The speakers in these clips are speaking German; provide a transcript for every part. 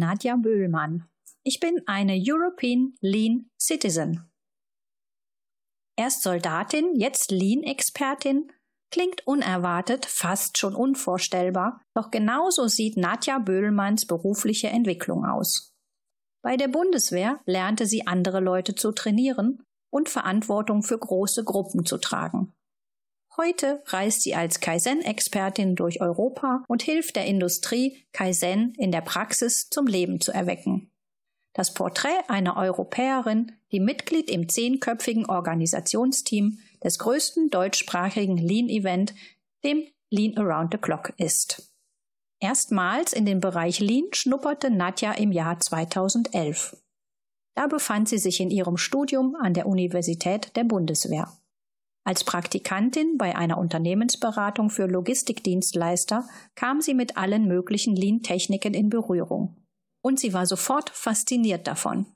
Nadja Böhlmann. Ich bin eine European Lean Citizen. Erst Soldatin, jetzt Lean-Expertin, klingt unerwartet, fast schon unvorstellbar, doch genauso sieht Nadja Böhlmanns berufliche Entwicklung aus. Bei der Bundeswehr lernte sie andere Leute zu trainieren und Verantwortung für große Gruppen zu tragen. Heute reist sie als Kaizen-Expertin durch Europa und hilft der Industrie, Kaizen in der Praxis zum Leben zu erwecken. Das Porträt einer Europäerin, die Mitglied im zehnköpfigen Organisationsteam des größten deutschsprachigen Lean-Event, dem Lean Around the Clock ist. Erstmals in den Bereich Lean schnupperte Nadja im Jahr 2011. Da befand sie sich in ihrem Studium an der Universität der Bundeswehr. Als Praktikantin bei einer Unternehmensberatung für Logistikdienstleister kam sie mit allen möglichen Lean-Techniken in Berührung. Und sie war sofort fasziniert davon.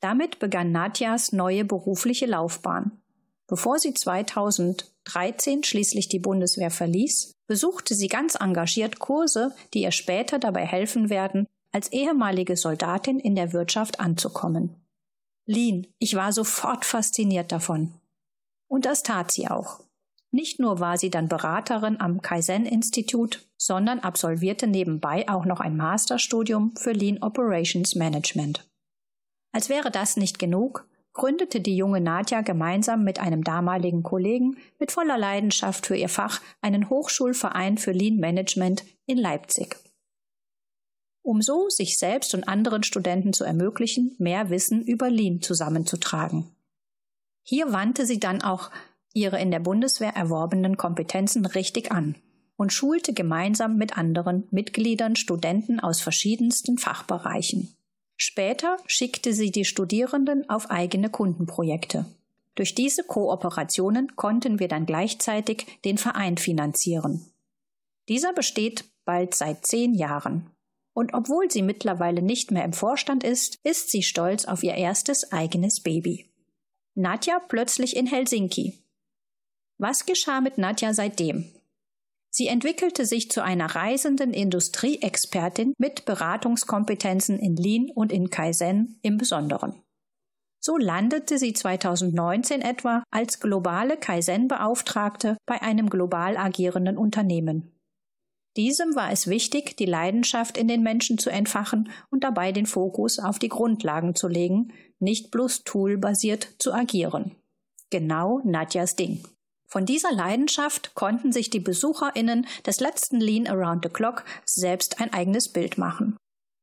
Damit begann Nadjas neue berufliche Laufbahn. Bevor sie 2013 schließlich die Bundeswehr verließ, besuchte sie ganz engagiert Kurse, die ihr später dabei helfen werden, als ehemalige Soldatin in der Wirtschaft anzukommen. Lean, ich war sofort fasziniert davon. Und das tat sie auch. Nicht nur war sie dann Beraterin am Kaizen-Institut, sondern absolvierte nebenbei auch noch ein Masterstudium für Lean Operations Management. Als wäre das nicht genug, gründete die junge Nadja gemeinsam mit einem damaligen Kollegen mit voller Leidenschaft für ihr Fach einen Hochschulverein für Lean Management in Leipzig. Um so sich selbst und anderen Studenten zu ermöglichen, mehr Wissen über Lean zusammenzutragen. Hier wandte sie dann auch ihre in der Bundeswehr erworbenen Kompetenzen richtig an und schulte gemeinsam mit anderen Mitgliedern Studenten aus verschiedensten Fachbereichen. Später schickte sie die Studierenden auf eigene Kundenprojekte. Durch diese Kooperationen konnten wir dann gleichzeitig den Verein finanzieren. Dieser besteht bald seit zehn Jahren. Und obwohl sie mittlerweile nicht mehr im Vorstand ist, ist sie stolz auf ihr erstes eigenes Baby. Nadja plötzlich in Helsinki. Was geschah mit Nadja seitdem? Sie entwickelte sich zu einer reisenden Industrieexpertin mit Beratungskompetenzen in Lean und in Kaizen im Besonderen. So landete sie 2019 etwa als globale Kaizen-Beauftragte bei einem global agierenden Unternehmen. Diesem war es wichtig, die Leidenschaft in den Menschen zu entfachen und dabei den Fokus auf die Grundlagen zu legen, nicht bloß toolbasiert zu agieren. Genau Nadjas Ding. Von dieser Leidenschaft konnten sich die BesucherInnen des letzten Lean Around the Clock selbst ein eigenes Bild machen.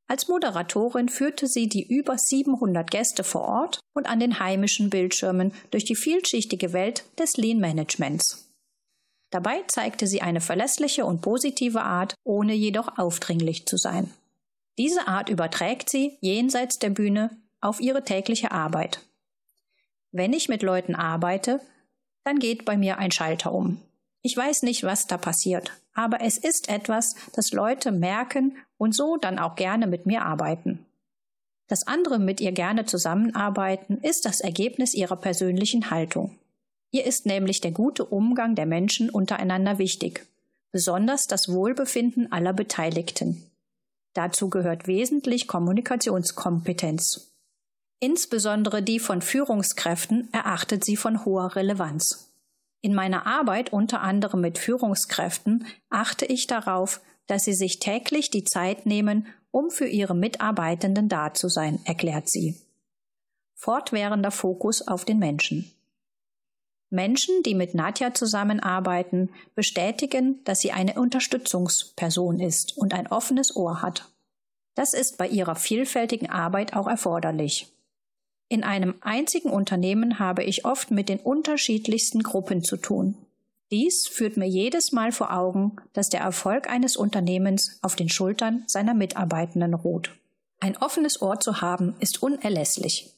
Als Moderatorin führte sie die über 700 Gäste vor Ort und an den heimischen Bildschirmen durch die vielschichtige Welt des Lean Managements. Dabei zeigte sie eine verlässliche und positive Art, ohne jedoch aufdringlich zu sein. Diese Art überträgt sie jenseits der Bühne auf ihre tägliche Arbeit. Wenn ich mit Leuten arbeite, dann geht bei mir ein Schalter um. Ich weiß nicht, was da passiert, aber es ist etwas, das Leute merken und so dann auch gerne mit mir arbeiten. Dass andere mit ihr gerne zusammenarbeiten, ist das Ergebnis ihrer persönlichen Haltung. Ihr ist nämlich der gute Umgang der Menschen untereinander wichtig, besonders das Wohlbefinden aller Beteiligten. Dazu gehört wesentlich Kommunikationskompetenz. Insbesondere die von Führungskräften erachtet sie von hoher Relevanz. In meiner Arbeit unter anderem mit Führungskräften achte ich darauf, dass sie sich täglich die Zeit nehmen, um für ihre Mitarbeitenden da zu sein, erklärt sie. Fortwährender Fokus auf den Menschen. Menschen, die mit Nadja zusammenarbeiten, bestätigen, dass sie eine Unterstützungsperson ist und ein offenes Ohr hat. Das ist bei ihrer vielfältigen Arbeit auch erforderlich. In einem einzigen Unternehmen habe ich oft mit den unterschiedlichsten Gruppen zu tun. Dies führt mir jedes Mal vor Augen, dass der Erfolg eines Unternehmens auf den Schultern seiner Mitarbeitenden ruht. Ein offenes Ohr zu haben, ist unerlässlich.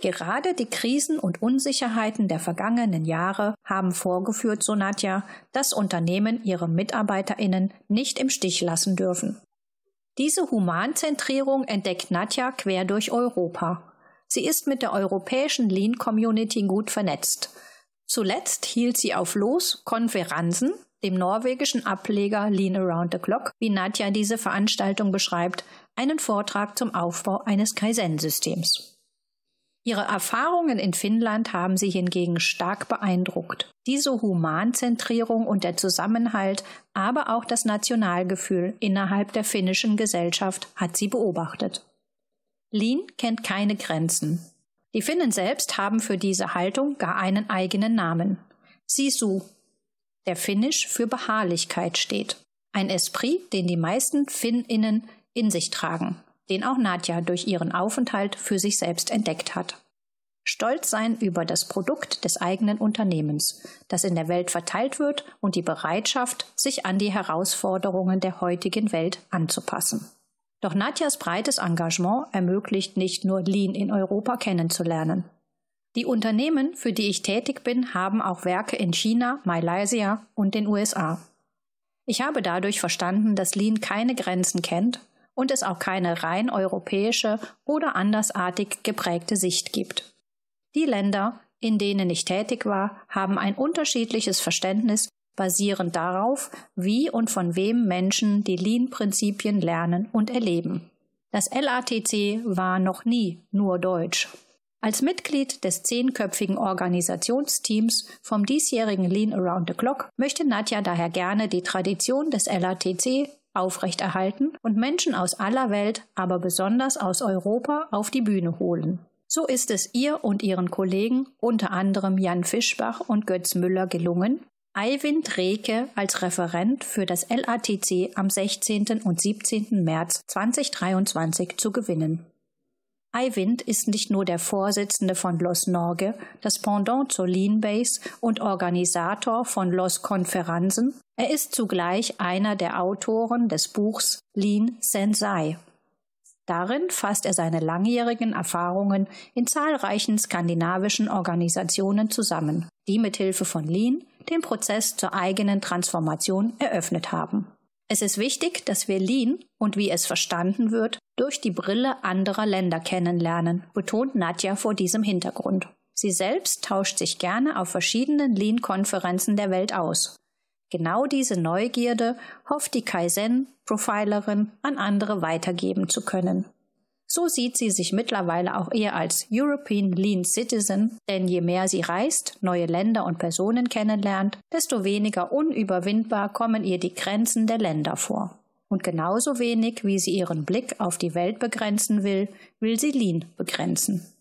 Gerade die Krisen und Unsicherheiten der vergangenen Jahre haben vorgeführt, so Nadja, dass Unternehmen ihre MitarbeiterInnen nicht im Stich lassen dürfen. Diese Humanzentrierung entdeckt Nadja quer durch Europa. Sie ist mit der europäischen Lean Community gut vernetzt. Zuletzt hielt sie auf Los Konferenzen, dem norwegischen Ableger Lean Around the Clock, wie Nadja diese Veranstaltung beschreibt, einen Vortrag zum Aufbau eines Kaizen-Systems. Ihre Erfahrungen in Finnland haben sie hingegen stark beeindruckt. Diese Humanzentrierung und der Zusammenhalt, aber auch das Nationalgefühl innerhalb der finnischen Gesellschaft hat sie beobachtet. Lean kennt keine Grenzen. Die Finnen selbst haben für diese Haltung gar einen eigenen Namen. Sisu, der finnisch für Beharrlichkeit steht. Ein Esprit, den die meisten Finninnen in sich tragen, den auch Nadja durch ihren Aufenthalt für sich selbst entdeckt hat. Stolz sein über das Produkt des eigenen Unternehmens, das in der Welt verteilt wird und die Bereitschaft, sich an die Herausforderungen der heutigen Welt anzupassen. Doch Nadjas breites Engagement ermöglicht nicht nur Lean in Europa kennenzulernen. Die Unternehmen, für die ich tätig bin, haben auch Werke in China, Malaysia und den USA. Ich habe dadurch verstanden, dass Lean keine Grenzen kennt und es auch keine rein europäische oder andersartig geprägte Sicht gibt. Die Länder, in denen ich tätig war, haben ein unterschiedliches Verständnis basierend darauf, wie und von wem Menschen die Lean-Prinzipien lernen und erleben. Das LATC war noch nie nur Deutsch. Als Mitglied des zehnköpfigen Organisationsteams vom diesjährigen Lean Around the Clock möchte Nadja daher gerne die Tradition des LATC aufrechterhalten und Menschen aus aller Welt, aber besonders aus Europa auf die Bühne holen. So ist es ihr und ihren Kollegen, unter anderem Jan Fischbach und Götz Müller, gelungen, Eivind Reke als Referent für das LATC am 16. und 17. März 2023 zu gewinnen. Eivind ist nicht nur der Vorsitzende von Los Norge, das Pendant zur Lean Base und Organisator von Los Konferenzen, er ist zugleich einer der Autoren des Buchs Lean Sensei. Darin fasst er seine langjährigen Erfahrungen in zahlreichen skandinavischen Organisationen zusammen, die mit Hilfe von Lean den Prozess zur eigenen Transformation eröffnet haben. Es ist wichtig, dass wir Lean und wie es verstanden wird, durch die Brille anderer Länder kennenlernen, betont Nadja vor diesem Hintergrund. Sie selbst tauscht sich gerne auf verschiedenen Lean-Konferenzen der Welt aus. Genau diese Neugierde hofft die Kaizen-Profilerin an andere weitergeben zu können. So sieht sie sich mittlerweile auch eher als European Lean Citizen, denn je mehr sie reist, neue Länder und Personen kennenlernt, desto weniger unüberwindbar kommen ihr die Grenzen der Länder vor. Und genauso wenig wie sie ihren Blick auf die Welt begrenzen will, will sie Lean begrenzen.